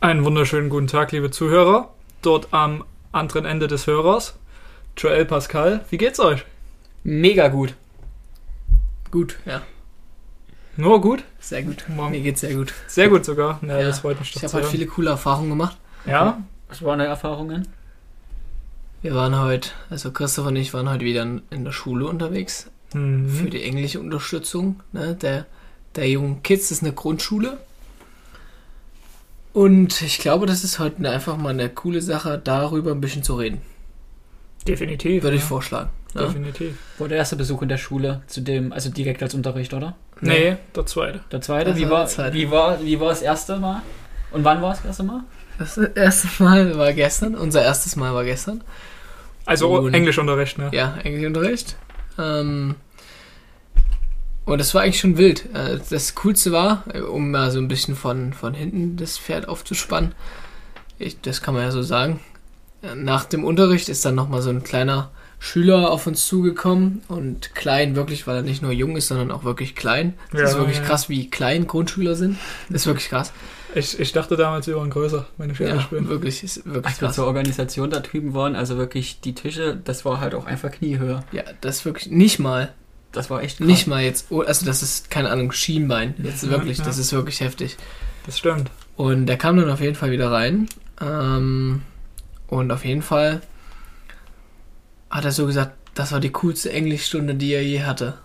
Einen wunderschönen guten Tag, liebe Zuhörer. Dort am anderen Ende des Hörers, Joel Pascal. Wie geht's euch? Mega gut. Gut, ja. Nur gut? Sehr gut. Morgen. Mir geht's sehr gut. Sehr gut sogar. Ja, Ja, das freut mich Ich habe sehr. heute viele coole Erfahrungen gemacht. ja? Was waren deine Erfahrungen? Wir waren heute, also Christoph und ich waren heute wieder in der Schule unterwegs für Mhm. die englische Unterstützung ne, der, der jungen Kids. Das ist eine Grundschule. Und ich glaube, das ist heute eine- einfach mal eine coole Sache, darüber ein bisschen zu reden. Definitiv. Würde ich ja. vorschlagen. Ne? Definitiv. War der erste Besuch in der Schule, zu dem, also direkt als Unterricht, oder? Nee, der zweite. Der zweite? Das Wie war war, der zweite. Wie, war, wie war das erste Mal? Und wann war das erste Mal? Das erste Mal war gestern. Unser erstes Mal war gestern. Also Und- Englischunterricht, ne? Ja, Englischunterricht. Ähm, und das war eigentlich schon wild. Äh, Das Coolste war, äh, um mal so ein bisschen von, von hinten das Pferd aufzuspannen, ich, das kann man ja so sagen, äh, nach dem Unterricht ist dann nochmal so ein kleiner Schüler auf uns zugekommen und klein wirklich, weil er nicht nur jung ist, sondern auch wirklich klein. Das Ja, ist wirklich ja. krass, wie klein Grundschüler sind. Das ist wirklich krass. Ich, ich dachte damals, wir waren größer, wenn ich ehrlich Ja, bin. wirklich, ist wirklich Als wir krass. zur Organisation da drüben waren, also wirklich die Tische, das war halt auch einfach Kniehöhe. Ja, das wirklich nicht mal Das war echt krass. Nicht mal jetzt, oh, also das ist, keine Ahnung, Schienbein. Jetzt Ja, wirklich, ja. das ist wirklich heftig. Das stimmt. Und der kam dann auf jeden Fall wieder rein. Ähm, und auf jeden Fall hat er so gesagt, das war die coolste Englischstunde, die er je hatte.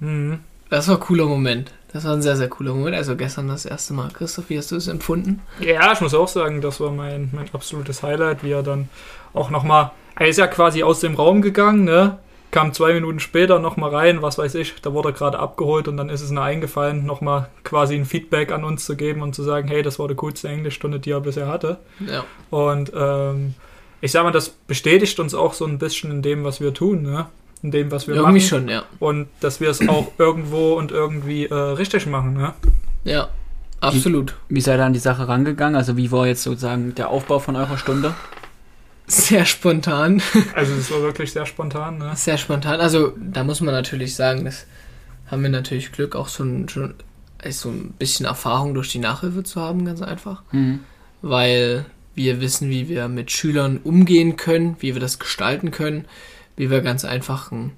Mhm. Das war ein cooler Moment. Das war ein sehr, sehr cooler Moment. Also gestern das erste Mal. Christoph, wie hast du es empfunden? Ja, ich muss auch sagen, das war mein, mein absolutes Highlight, wie er dann auch nochmal, er ist ja quasi aus dem Raum gegangen, ne? Kam zwei Minuten später nochmal rein, was weiß ich, da wurde er gerade abgeholt und dann ist es mir eingefallen, nochmal quasi ein Feedback an uns zu geben und zu sagen, hey, das war die coolste Englischstunde, die er bisher hatte. Ja. Und ähm, ich sag mal, das bestätigt uns auch so ein bisschen in dem, was wir tun, ne? In dem, was wir Irgendwie machen. schon, ja. Und dass wir es auch irgendwo und irgendwie äh, richtig machen, ne? Ja, absolut. Wie seid ihr an die Sache rangegangen? Also wie war jetzt sozusagen der Aufbau von eurer Stunde? Sehr spontan. Also es war wirklich sehr spontan, ne? Sehr spontan. Also, da muss man natürlich sagen, das haben wir natürlich Glück, auch schon, schon ist so ein bisschen Erfahrung durch die Nachhilfe zu haben, ganz einfach. Mhm. Weil wir wissen, wie wir mit Schülern umgehen können, wie wir das gestalten können, wie wir ganz einfach einen,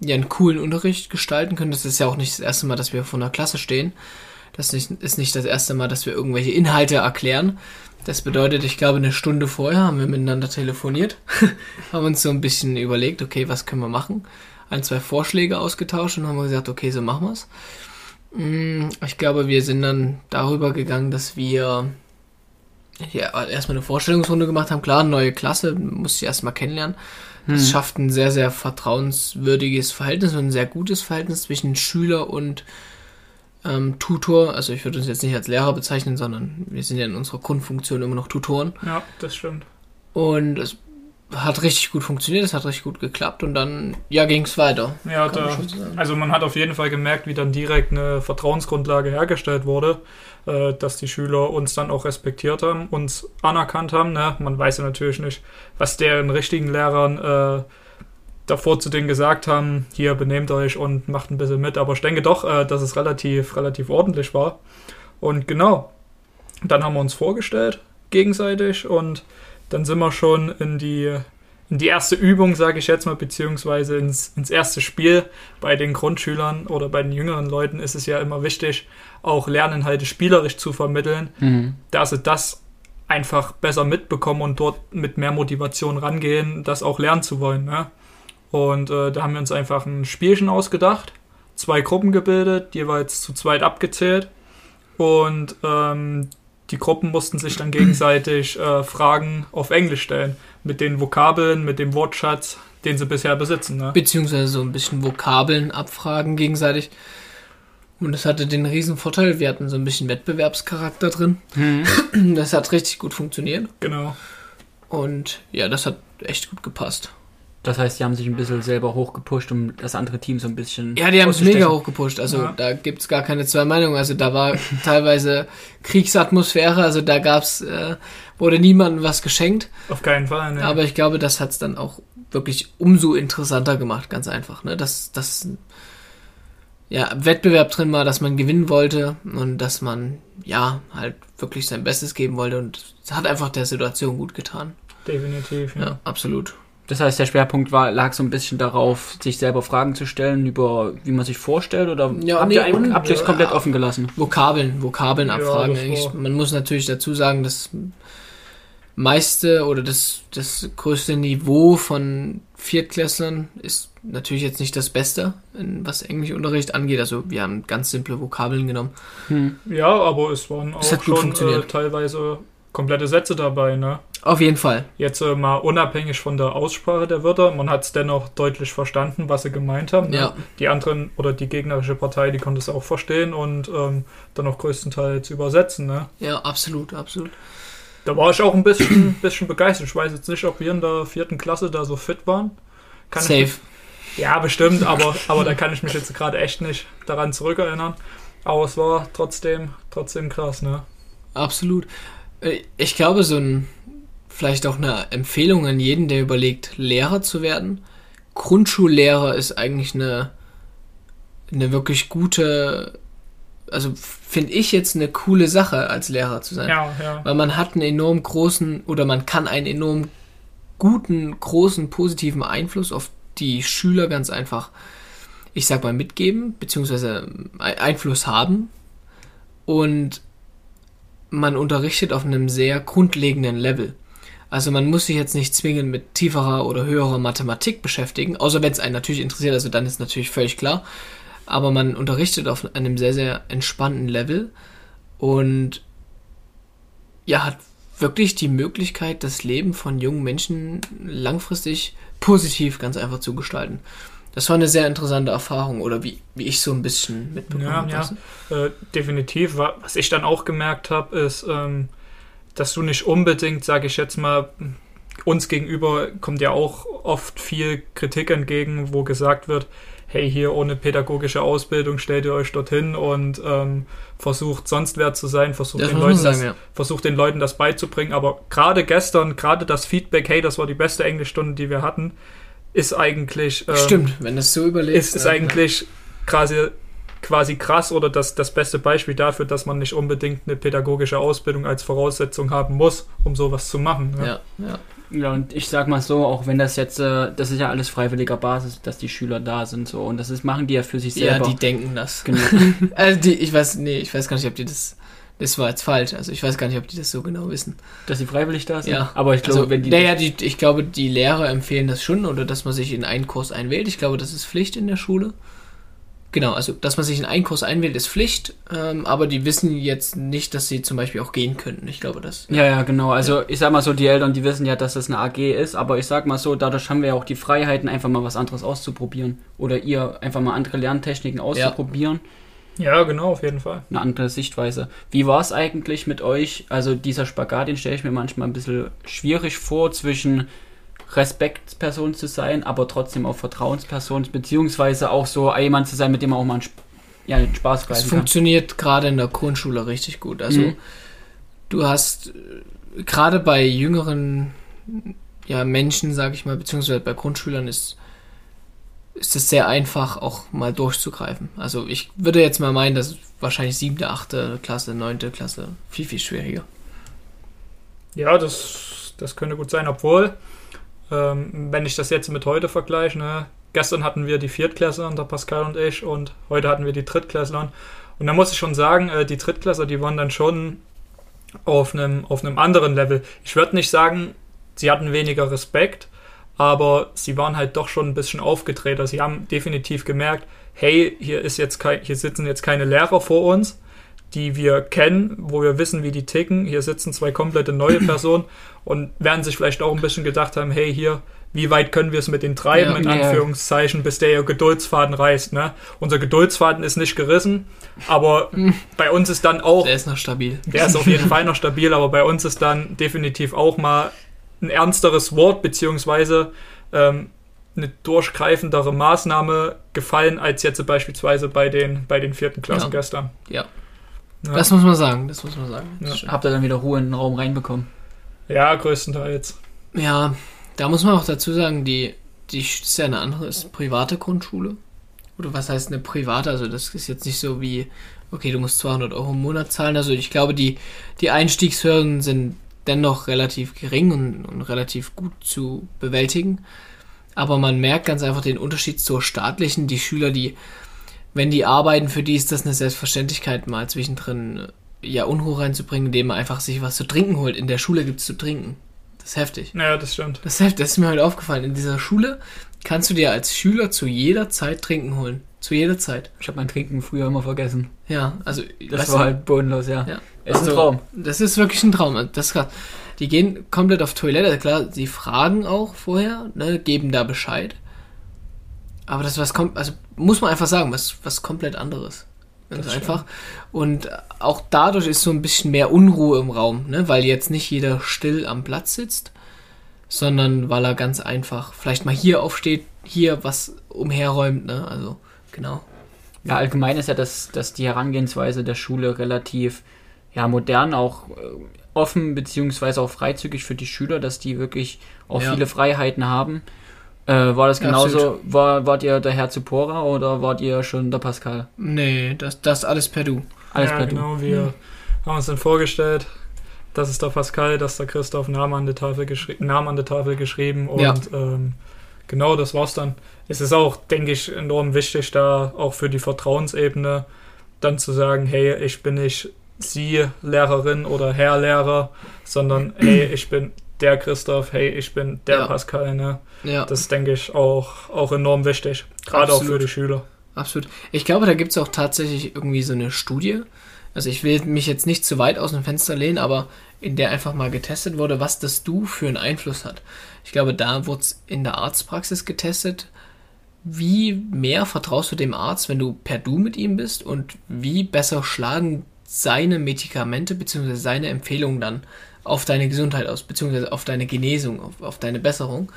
ja, einen coolen Unterricht gestalten können. Das ist ja auch nicht das erste Mal, dass wir vor einer Klasse stehen. Das ist nicht, das erste Mal, dass wir irgendwelche Inhalte erklären. Das bedeutet, ich glaube, eine Stunde vorher haben wir miteinander telefoniert, haben uns so ein bisschen überlegt, okay, was können wir machen? Ein, zwei Vorschläge ausgetauscht und haben gesagt, okay, so machen wir's. Mm, Ich glaube, wir sind dann darüber gegangen, dass wir ja, erstmal eine Vorstellungsrunde gemacht haben. Klar, neue Klasse, muss ich erstmal kennenlernen. Das Mhm. schafft ein sehr, sehr vertrauenswürdiges Verhältnis und ein sehr gutes Verhältnis zwischen Schüler und ähm, Tutor. Also ich würde uns jetzt nicht als Lehrer bezeichnen, sondern wir sind ja in unserer Grundfunktion immer noch Tutoren. Ja, das stimmt. Und es hat richtig gut funktioniert, es hat richtig gut geklappt und dann, ja, ging es weiter. Ja, man da, sagen. also man hat auf jeden Fall gemerkt, wie dann direkt eine Vertrauensgrundlage hergestellt wurde, äh, dass die Schüler uns dann auch respektiert haben, uns anerkannt haben. Ne? Man weiß ja natürlich nicht, was deren richtigen Lehrern äh, davor zu denen gesagt haben, hier benehmt euch und macht ein bisschen mit. Aber ich denke doch, äh, dass es relativ, relativ ordentlich war. Und genau, dann haben wir uns vorgestellt gegenseitig und dann sind wir schon in die, in die erste Übung, sage ich jetzt mal, beziehungsweise ins, ins erste Spiel. Bei den Grundschülern oder bei den jüngeren Leuten ist es ja immer wichtig, auch Lerninhalte spielerisch zu vermitteln, Mhm. dass sie das einfach besser mitbekommen und dort mit mehr Motivation rangehen, das auch lernen zu wollen. Ne? Und äh, da haben wir uns einfach ein Spielchen ausgedacht, zwei Gruppen gebildet, jeweils zu zweit abgezählt und ähm, die Gruppen mussten sich dann gegenseitig äh, Fragen auf Englisch stellen, mit den Vokabeln, mit dem Wortschatz, den sie bisher besitzen. Ne? Beziehungsweise so ein bisschen Vokabeln abfragen gegenseitig. Und das hatte den riesen Vorteil, wir hatten so ein bisschen Wettbewerbscharakter drin. Mhm. Das hat richtig gut funktioniert. Genau. Und ja, das hat echt gut gepasst. Das heißt, die haben sich ein bisschen selber hochgepusht, um das andere Team so ein bisschen. Ja, die haben es mega hochgepusht. Also Ja. da gibt's gar keine zwei Meinungen. Also da war teilweise Kriegsatmosphäre. Also da gab's, äh, wurde niemandem was geschenkt. Auf keinen Fall. Ne? Aber ich glaube, das hat's dann auch wirklich umso interessanter gemacht, ganz einfach. Ne? Das, das ja, Wettbewerb drin war, dass man gewinnen wollte und dass man ja halt wirklich sein Bestes geben wollte und es hat einfach der Situation gut getan. Definitiv, ja. Ja, absolut. Das heißt, der Schwerpunkt war, lag so ein bisschen darauf, sich selber Fragen zu stellen über, wie man sich vorstellt, oder Ja, habt nee, ihr, ein- und- habt ihr es komplett ja. offen gelassen? Vokabeln, Vokabeln Ja, abfragen. das eigentlich. Man muss natürlich dazu sagen, das meiste oder das, das größte Niveau von Viertklässlern ist natürlich jetzt nicht das Beste, was Englischunterricht angeht. Also wir haben ganz simple Vokabeln genommen. Hm. Ja, aber es waren auch Es hat gut schon äh, funktioniert. teilweise komplette Sätze dabei, ne? Auf jeden Fall. Jetzt äh, mal unabhängig von der Aussprache der Wörter, man hat es dennoch deutlich verstanden, was sie gemeint haben. Ne? Ja. Die anderen oder die gegnerische Partei, die konnte es auch verstehen und ähm, dann auch größtenteils übersetzen. Ne? Ja, absolut, absolut. Da war ich auch ein bisschen, bisschen begeistert. Ich weiß jetzt nicht, ob wir in der vierten Klasse da so fit waren. Kann Ich, Safe. ja, bestimmt, aber, aber da kann ich mich jetzt gerade echt nicht daran zurückerinnern. Aber es war trotzdem, trotzdem krass, ne? Absolut. Äh, Ich glaube, so ein, vielleicht auch eine Empfehlung an jeden, der überlegt, Lehrer zu werden. Grundschullehrer ist eigentlich eine, eine wirklich gute, also finde ich jetzt eine coole Sache, als Lehrer zu sein. Ja, ja. Weil man hat einen enorm großen oder man kann einen enorm guten, großen, positiven Einfluss auf die Schüler ganz einfach, ich sag mal, mitgeben, beziehungsweise Ei- Einfluss haben. Und man unterrichtet auf einem sehr grundlegenden Level. Also man muss sich jetzt nicht zwingend mit tieferer oder höherer Mathematik beschäftigen, außer wenn es einen natürlich interessiert, also dann ist natürlich völlig klar. Aber man unterrichtet auf einem sehr, sehr entspannten Level und ja, hat wirklich die Möglichkeit, das Leben von jungen Menschen langfristig positiv ganz einfach zu gestalten. Das war eine sehr interessante Erfahrung oder wie, wie ich so ein bisschen mitbekommen Ja, habe. ja. du? Äh, definitiv. Wa- Was ich dann auch gemerkt habe, ist, ähm, dass du nicht unbedingt, sage ich jetzt mal, uns gegenüber kommt ja auch oft viel Kritik entgegen, wo gesagt wird, hey, hier ohne pädagogische Ausbildung stellt ihr euch dorthin und ähm, versucht sonst wer zu sein, versucht Das den, Leuten das, sagen, ja. versucht den Leuten das beizubringen. Aber gerade gestern, gerade das Feedback, hey, das war die beste Englischstunde, die wir hatten, ist eigentlich... ähm, Stimmt, wenn du es so überlegst. ist, ist ja, eigentlich quasi, quasi krass oder das, das beste Beispiel dafür, dass man nicht unbedingt eine pädagogische Ausbildung als Voraussetzung haben muss, um sowas zu machen. Ne? Ja, ja. Ja, und ich sag mal so, auch wenn das jetzt, äh, das ist ja alles freiwilliger Basis, dass die Schüler da sind, so, und das ist, machen die ja für sich ja, selber. die denken das. genau. Also die, ich weiß, nee, ich weiß gar nicht, ob die das. Das war jetzt falsch. Also ich weiß gar nicht, ob die das so genau wissen. dass sie freiwillig da sind. Ja. Aber ich glaube, also, wenn die. naja, die, ich glaube, die Lehrer empfehlen das schon oder dass man sich in einen Kurs einwählt. Ich glaube, das ist Pflicht in der Schule. Genau, also dass man sich in einen Kurs einwählt, ist Pflicht, ähm, aber die wissen jetzt nicht, dass sie zum Beispiel auch gehen könnten. Ich glaube, das. Ja, ja, genau. Also ich sag mal so, die Eltern, die wissen ja, dass das eine AG ist, aber ich sag mal so, dadurch haben wir ja auch die Freiheiten, einfach mal was anderes auszuprobieren. Oder ihr einfach mal andere Lerntechniken auszuprobieren. Ja, genau, auf jeden Fall. Eine andere Sichtweise. Wie war es eigentlich mit euch? Also dieser Spagat, den stelle ich mir manchmal ein bisschen schwierig vor, zwischen Respektsperson zu sein, aber trotzdem auch Vertrauensperson, beziehungsweise auch so jemand zu sein, mit dem man auch mal einen, ja, einen Spaß Das greifen kann. funktioniert gerade in der Grundschule richtig gut. Also Mhm. du hast äh, gerade bei jüngeren ja, Menschen, sage ich mal, beziehungsweise bei Grundschülern ist ist es sehr einfach, auch mal durchzugreifen. Also ich würde jetzt mal meinen, dass wahrscheinlich siebte, achte Klasse, neunte Klasse viel, viel schwieriger. Ja, das, das könnte gut sein, obwohl, ähm, wenn ich das jetzt mit heute vergleiche, ne, gestern hatten wir die Viertklässler, der Pascal und ich, und heute hatten wir die Drittklässler. Und da muss ich schon sagen, äh, die Drittklässler, die waren dann schon auf einem, auf einem anderen Level. Ich würde nicht sagen, sie hatten weniger Respekt, aber sie waren halt doch schon ein bisschen aufgedreht. Also sie haben definitiv gemerkt, hey, hier ist jetzt kein, hier sitzen jetzt keine Lehrer vor uns, die wir kennen, wo wir wissen, wie die ticken. Hier sitzen zwei komplette neue Personen und werden sich vielleicht auch ein bisschen gedacht haben, hey, hier, wie weit können wir es mit denen treiben, Ja. in. Anführungszeichen, bis der ihr Geduldsfaden reißt. Ne? Unser Geduldsfaden ist nicht gerissen, aber bei uns ist dann auch Der ist noch stabil. der ist auf jeden Fall noch stabil, aber bei uns ist dann definitiv auch mal ein ernsteres Wort beziehungsweise ähm, eine durchgreifendere Maßnahme gefallen als jetzt beispielsweise bei den, bei den vierten Klassen Ja. gestern. Ja. Ja. Das muss man sagen, das muss man sagen. Ja. Habt ihr dann wieder Ruhe in den Raum reinbekommen? Ja, größtenteils. Ja, da muss man auch dazu sagen, die, die ist ja eine andere, ist eine private Grundschule. oder was heißt eine private, also das ist jetzt nicht so wie, okay, du musst 200 Euro im Monat zahlen, also ich glaube, die, die Einstiegshürden sind dennoch relativ gering und, und relativ gut zu bewältigen. Aber man merkt ganz einfach den Unterschied zur staatlichen. Die Schüler, die, wenn die arbeiten, für die ist das eine Selbstverständlichkeit, mal zwischendrin äh, ja Unruhe reinzubringen, indem man einfach sich was zu trinken holt. In der Schule gibt's zu trinken. Das ist heftig. Ja, das stimmt. Das ist, heftig. das ist mir heute aufgefallen. In dieser Schule kannst du dir als Schüler zu jeder Zeit Trinken holen. Zu jeder Zeit. Ich habe mein Trinken früher immer vergessen. Ja, also Das weißt war du, halt bodenlos, ja. Ja. Ist Also, ein Traum. Das ist wirklich ein Traum. Das ist krass. Die gehen komplett auf Toilette. Klar, sie fragen auch vorher, ne, geben da Bescheid. Aber das was kommt, also muss man einfach sagen, was was komplett anderes. Ganz einfach. Und auch dadurch ist so ein bisschen mehr Unruhe im Raum, ne, weil jetzt nicht jeder still am Platz sitzt, sondern weil er ganz einfach vielleicht mal hier aufsteht, hier was umherräumt, ne, also genau. Ja, allgemein ist ja das, dass die Herangehensweise der Schule relativ ja, modern, auch äh, offen beziehungsweise auch freizügig für die Schüler, dass die wirklich auch Ja. viele Freiheiten haben. Äh, war das genauso? absolut. War, wart ihr der Herr Zupora oder wart ihr schon der Pascal? Nee, das das alles per Du. Alles ja, du. genau. Wir haben uns dann vorgestellt, das ist der Pascal, das ist der Christoph, Namen an der Tafel, geschri Namen an der Tafel geschrieben und Ja. ähm, genau, das war's dann. Es ist auch, denke ich, enorm wichtig, da auch für die Vertrauensebene dann zu sagen, hey, ich bin nicht Sie Lehrerin oder Herr Lehrer, sondern hey, ich bin der Christoph, hey, ich bin der Ja. Pascal, ne? Ja. Das ist, denke ich, auch, auch enorm wichtig. Gerade auch für die Schüler. Absolut. Ich glaube, da gibt es auch tatsächlich irgendwie so eine Studie. Also ich will mich jetzt nicht zu weit aus dem Fenster lehnen, aber in der einfach mal getestet wurde, was das Du für einen Einfluss hat. Ich glaube, da wurde es in der Arztpraxis getestet. Wie mehr vertraust du dem Arzt, wenn du per Du mit ihm bist und wie besser schlagen seine Medikamente bzw. seine Empfehlungen dann auf deine Gesundheit aus, beziehungsweise auf deine Genesung, auf, auf deine Besserung.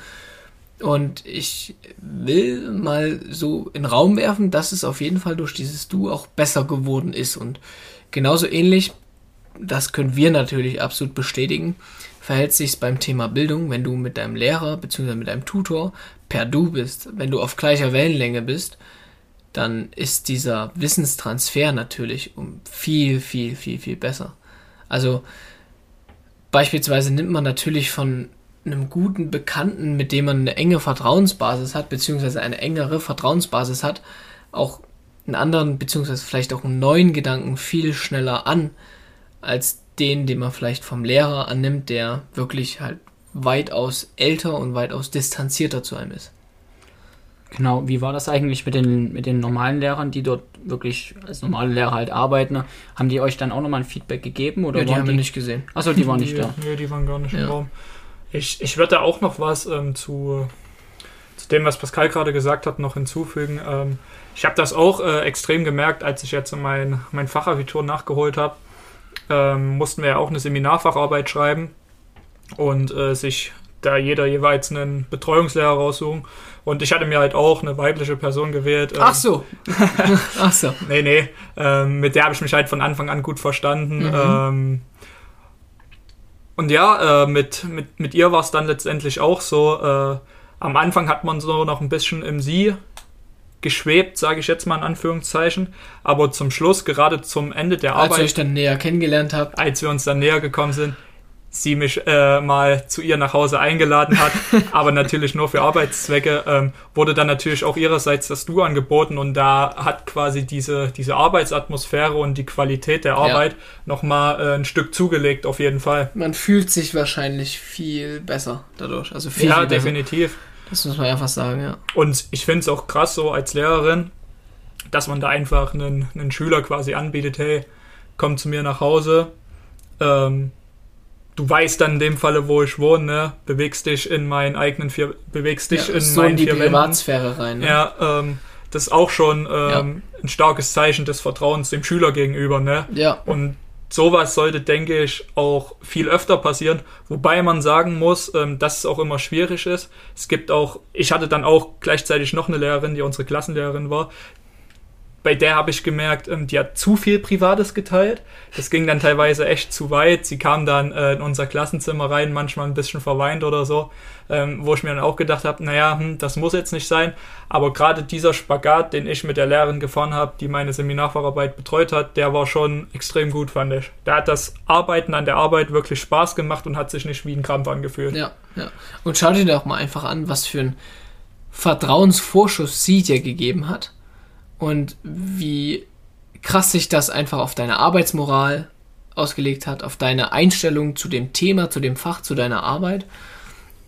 Und ich will mal so in den Raum werfen, dass es auf jeden Fall durch dieses Du auch besser geworden ist. Und genauso ähnlich, das können wir natürlich absolut bestätigen, verhält sich beim Thema Bildung, wenn du mit deinem Lehrer bzw. mit deinem Tutor per Du bist, wenn du auf gleicher Wellenlänge bist, dann ist dieser Wissenstransfer natürlich um viel, viel, viel, viel besser. Also beispielsweise nimmt man natürlich von einem guten Bekannten, mit dem man eine enge Vertrauensbasis hat, beziehungsweise eine engere Vertrauensbasis hat, auch einen anderen, beziehungsweise vielleicht auch einen neuen Gedanken viel schneller an, als den, den man vielleicht vom Lehrer annimmt, der wirklich halt weitaus älter und weitaus distanzierter zu einem ist. Genau, wie war das eigentlich mit den, mit den normalen Lehrern, die dort wirklich als normale Lehrer halt arbeiten? Haben die euch dann auch nochmal ein Feedback gegeben? Oder Ja, die waren haben wir nicht gesehen. Achso, die waren nicht die, da. Nee, die waren gar nicht Ja. im Raum. Ich, ich würde da auch noch was ähm, zu, zu dem, was Pascal gerade gesagt hat, noch hinzufügen. Ähm, ich habe das auch äh, extrem gemerkt, als ich jetzt mein, mein Fachabitur nachgeholt habe. Ähm, mussten wir ja auch eine Seminarfacharbeit schreiben und äh, sich da jeder jeweils einen Betreuungslehrer raussuchen. Und ich hatte mir halt auch eine weibliche Person gewählt. ähm, Ach so. Ach so. Nee, nee. Ähm, mit der habe ich mich halt von Anfang an gut verstanden. Mhm. Ähm, und ja, äh, mit, mit, mit ihr war es dann letztendlich auch so. Äh, am Anfang hat man so noch ein bisschen im Sie geschwebt, sage ich jetzt mal in Anführungszeichen. Aber zum Schluss, gerade zum Ende der Als ihr Arbeit, euch dann näher kennengelernt habt. als wir uns dann näher gekommen sind, sie mich äh, mal zu ihr nach Hause eingeladen hat, aber natürlich nur für Arbeitszwecke, ähm, wurde dann natürlich auch ihrerseits das Du angeboten und da hat quasi diese, diese Arbeitsatmosphäre und die Qualität der Arbeit nochmal äh, ein Stück zugelegt, auf jeden Fall. Man fühlt sich wahrscheinlich viel besser dadurch. Also viel, ja, viel besser. Das muss man einfach sagen, ja. Und ich finde es auch krass so als Lehrerin, dass man da einfach einen, einen Schüler quasi anbietet, hey, komm zu mir nach Hause, ähm, du weißt dann in dem Falle, wo ich wohne, ne? bewegst dich in meinen eigenen vier, bewegst dich ja in so in meinen die vier. Privatsphäre rein. Ne? Ja, ähm, das ist auch schon ähm, ein starkes Zeichen des Vertrauens dem Schüler gegenüber, ne? ja. Und sowas sollte, denke ich, auch viel öfter passieren. Wobei man sagen muss, ähm, dass es auch immer schwierig ist. Es gibt auch, ich hatte dann auch gleichzeitig noch eine Lehrerin, die unsere Klassenlehrerin war. Bei der habe ich gemerkt, ähm, die hat zu viel Privates geteilt. Das ging dann teilweise echt zu weit. Sie kam dann äh, in unser Klassenzimmer rein, manchmal ein bisschen verweint oder so, ähm, wo ich mir dann auch gedacht habe, naja, hm, das muss jetzt nicht sein. Aber gerade dieser Spagat, den ich mit der Lehrerin gefahren habe, die meine Seminarfacharbeit betreut hat, der war schon extrem gut, fand ich. Da hat das Arbeiten an der Arbeit wirklich Spaß gemacht und hat sich nicht wie ein Krampf angefühlt. Ja, ja. Und schau dir doch mal einfach an, was für ein Vertrauensvorschuss sie dir gegeben hat und wie krass sich das einfach auf deine Arbeitsmoral ausgelegt hat, auf deine Einstellung zu dem Thema, zu dem Fach, zu deiner Arbeit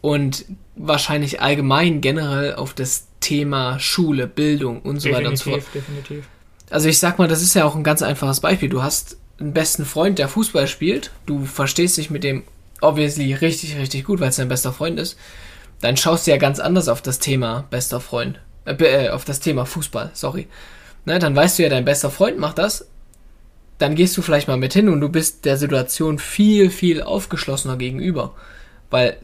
und wahrscheinlich allgemein generell auf das Thema Schule, Bildung und so weiter und so fort. definitiv. Also ich sag mal, das ist ja auch ein ganz einfaches Beispiel. Du hast einen besten Freund, der Fußball spielt, du verstehst dich mit dem obviously richtig, richtig gut, weil es dein bester Freund ist. Dann schaust du ja ganz anders auf das Thema bester Freund. Äh, äh, auf das Thema Fußball, sorry. Ne, dann weißt du ja, dein bester Freund macht das. Dann gehst du vielleicht mal mit hin und du bist der Situation viel, viel aufgeschlossener gegenüber. Weil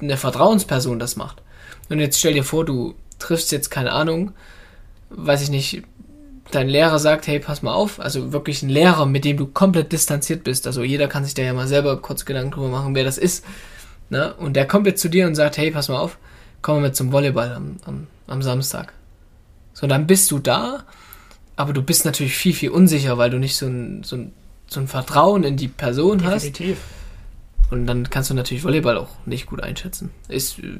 eine Vertrauensperson das macht. Und jetzt stell dir vor, du triffst jetzt, keine Ahnung, weiß ich nicht, dein Lehrer sagt, hey, pass mal auf, also wirklich ein Lehrer, mit dem du komplett distanziert bist. Also jeder kann sich da ja mal selber kurz Gedanken drüber machen, wer das ist. Ne? Und der kommt jetzt zu dir und sagt, hey, pass mal auf, komm mal mit zum Volleyball am, am, am Samstag. So, dann bist du da, aber du bist natürlich viel, viel unsicher, weil du nicht so ein, so ein, so ein Vertrauen in die Person hast. Definitiv. Und dann kannst du natürlich Volleyball auch nicht gut einschätzen. Ist, äh,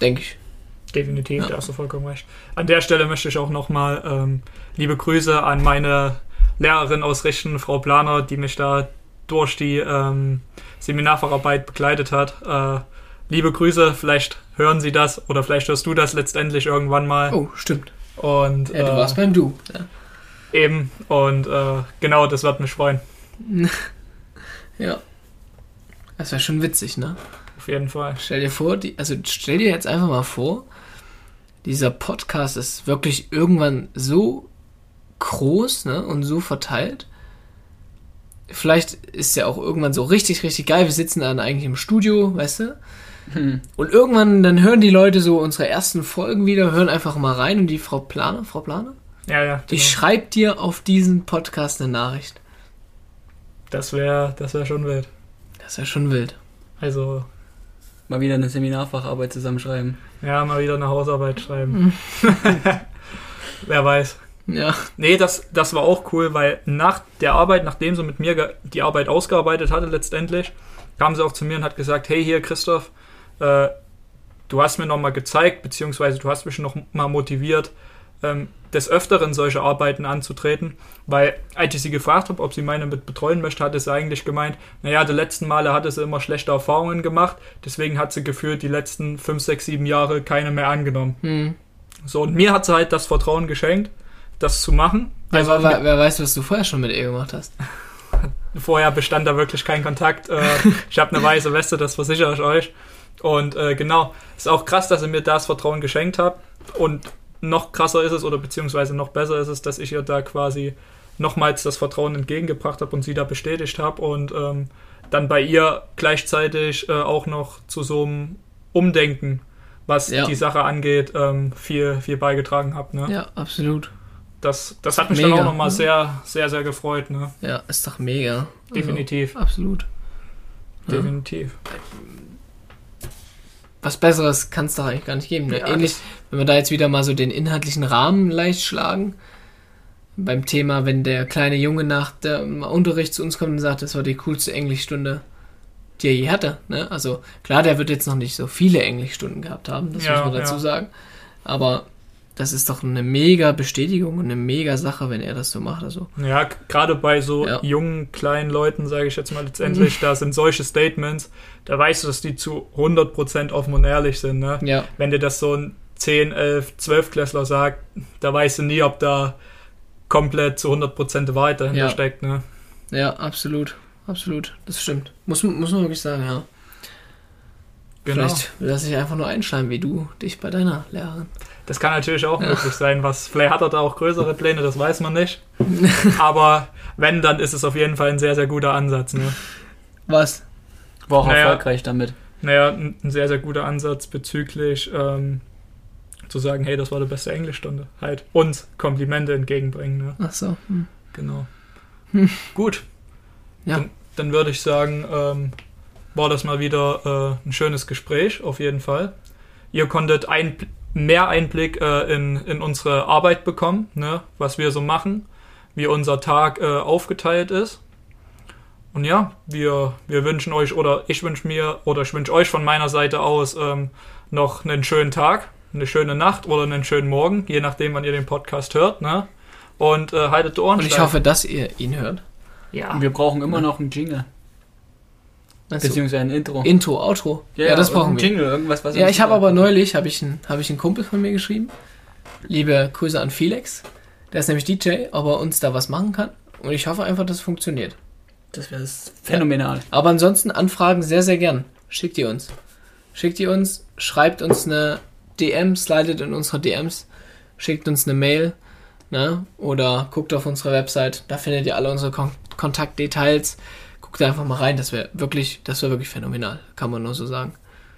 denke ich. Definitiv, Ja. da hast du vollkommen recht. An der Stelle möchte ich auch nochmal ähm, liebe Grüße an meine Lehrerin ausrichten, Frau Planer, die mich da durch die ähm, Seminarfacharbeit begleitet hat. Äh, liebe Grüße, vielleicht hören Sie das oder vielleicht hörst du das letztendlich irgendwann mal. Oh, stimmt. Und Ja, du äh, warst beim Du. Ja. eben, und äh, genau, das wird mich freuen. ja. Das wäre schon witzig, ne? Auf jeden Fall. Stell dir vor, die, also stell dir jetzt einfach mal vor, dieser Podcast ist wirklich irgendwann so groß ne, und so verteilt. Vielleicht ist ja auch irgendwann so richtig, richtig geil. Wir sitzen dann eigentlich im Studio, weißt du? Hm. Und irgendwann, dann hören die Leute so unsere ersten Folgen wieder, hören einfach mal rein und die Frau Planer, Frau Planer, Ja, ja. die genau. schreibt dir auf diesen Podcast eine Nachricht. Das wäre das wär schon wild. Das ja schon wild. Also, Mal wieder eine Seminarfacharbeit zusammenschreiben. ja, mal wieder eine Hausarbeit schreiben. Wer weiß. Ja. Nee, das, das war auch cool, weil nach der Arbeit, nachdem sie mit mir die Arbeit ausgearbeitet hatte letztendlich, kam sie auch zu mir und hat gesagt, hey hier Christoph, äh, du hast mir nochmal gezeigt, beziehungsweise du hast mich noch mal motiviert, ähm, des Öfteren solche Arbeiten anzutreten, weil als ich sie gefragt habe, ob sie meine mit betreuen möchte, hatte sie eigentlich gemeint, naja, die letzten Male hatte sie immer schlechte Erfahrungen gemacht, deswegen hat sie gefühlt die letzten 5, 6, 7 Jahre keine mehr angenommen. Hm. So, und mir hat sie halt das Vertrauen geschenkt, das zu machen. Also, Also wer, wer weiß, was du vorher schon mit ihr gemacht hast. vorher bestand da wirklich kein Kontakt. Äh, ich habe eine weiße Weste, das versichere ich euch. Und äh, genau, ist auch krass, dass ihr mir das Vertrauen geschenkt habt. Und noch krasser ist es, oder beziehungsweise noch besser ist es, dass ich ihr da quasi nochmals das Vertrauen entgegengebracht habe und sie da bestätigt habe und ähm, dann bei ihr gleichzeitig äh, auch noch zu so einem Umdenken, was Ja. die Sache angeht, ähm, viel, viel beigetragen habe. Ne? Ja, absolut. Das, das hat mich Mega. dann auch nochmal sehr, sehr, sehr gefreut. Ne? Ja, ist doch mega. Definitiv. Also, absolut. Ja. Was Besseres kann es doch eigentlich gar nicht geben. Ne? Ja, Ähnlich, wenn wir da jetzt wieder mal so den inhaltlichen Rahmen leicht schlagen. Beim Thema, wenn der kleine Junge nach dem Unterricht zu uns kommt und sagt, das war die coolste Englischstunde, die er je hatte. Ne? Also klar, der wird jetzt noch nicht so viele Englischstunden gehabt haben, das Ja, muss man dazu ja. sagen. Aber das ist doch eine mega Bestätigung und eine mega Sache, wenn er das so macht. Also Ja, gerade bei so Ja. jungen, kleinen Leuten, sage ich jetzt mal letztendlich, da sind solche Statements, da weißt du, dass die zu 100% offen und ehrlich sind. Ne? ja, Wenn dir das so ein 10, 11, 12 Klässler sagt, da weißt du nie, ob da komplett zu 100% Wahrheit dahinter Ja. steckt. Ne? ja, absolut. Absolut. Das stimmt. Muss, muss man wirklich sagen, ja. Genau. Vielleicht er sich einfach nur einschreiben, wie du dich bei deiner Lehrerin. Das kann natürlich auch möglich sein. Was, vielleicht hat er da auch größere Pläne, das weiß man nicht. Aber wenn, dann ist es auf jeden Fall ein sehr, sehr guter Ansatz. Ne? Was? War auch Naja. erfolgreich damit. Naja, ein ein sehr, sehr guter Ansatz bezüglich ähm, zu sagen, hey, das war die beste Englischstunde. Halt uns Komplimente entgegenbringen. Ne? Ach so. Hm. Genau. Gut. Ja. Dann, dann würde ich sagen, ähm, war das mal wieder äh, ein schönes Gespräch, auf jeden Fall. Ihr konntet ein, mehr Einblick äh, in, in unsere Arbeit bekommen, ne? was wir so machen, wie unser Tag äh, aufgeteilt ist. Und ja, wir, wir wünschen euch oder ich wünsche mir oder ich wünsche euch von meiner Seite aus ähm, noch einen schönen Tag, eine schöne Nacht oder einen schönen Morgen, je nachdem, wann ihr den Podcast hört. Ne? Und äh, haltet die Ohren Und ich steif. hoffe, dass ihr ihn hört. ja. Und wir brauchen immer noch einen Jingle. Du, Beziehungsweise ein Intro. Intro, Outro. Ja, das brauchen ein wir. Jingle, irgendwas, was Ja, ich habe aber neulich, habe ich, einen- habe ich einen Kumpel von mir geschrieben. Liebe Grüße an Felix. Der ist nämlich DJ, ob er uns da was machen kann. Und ich hoffe einfach, dass es funktioniert. Das wäre phänomenal. Aber ansonsten Anfragen sehr, sehr gern. Schickt ihr uns. Schickt ihr uns, schreibt uns eine DM, slidet in unsere DMs, schickt uns eine Mail, ne? Oder guckt auf unsere Website, da findet ihr alle unsere Kon Kontaktdetails. Guckt da einfach mal rein, das wäre wirklich, das wäre wirklich phänomenal, kann man nur so sagen.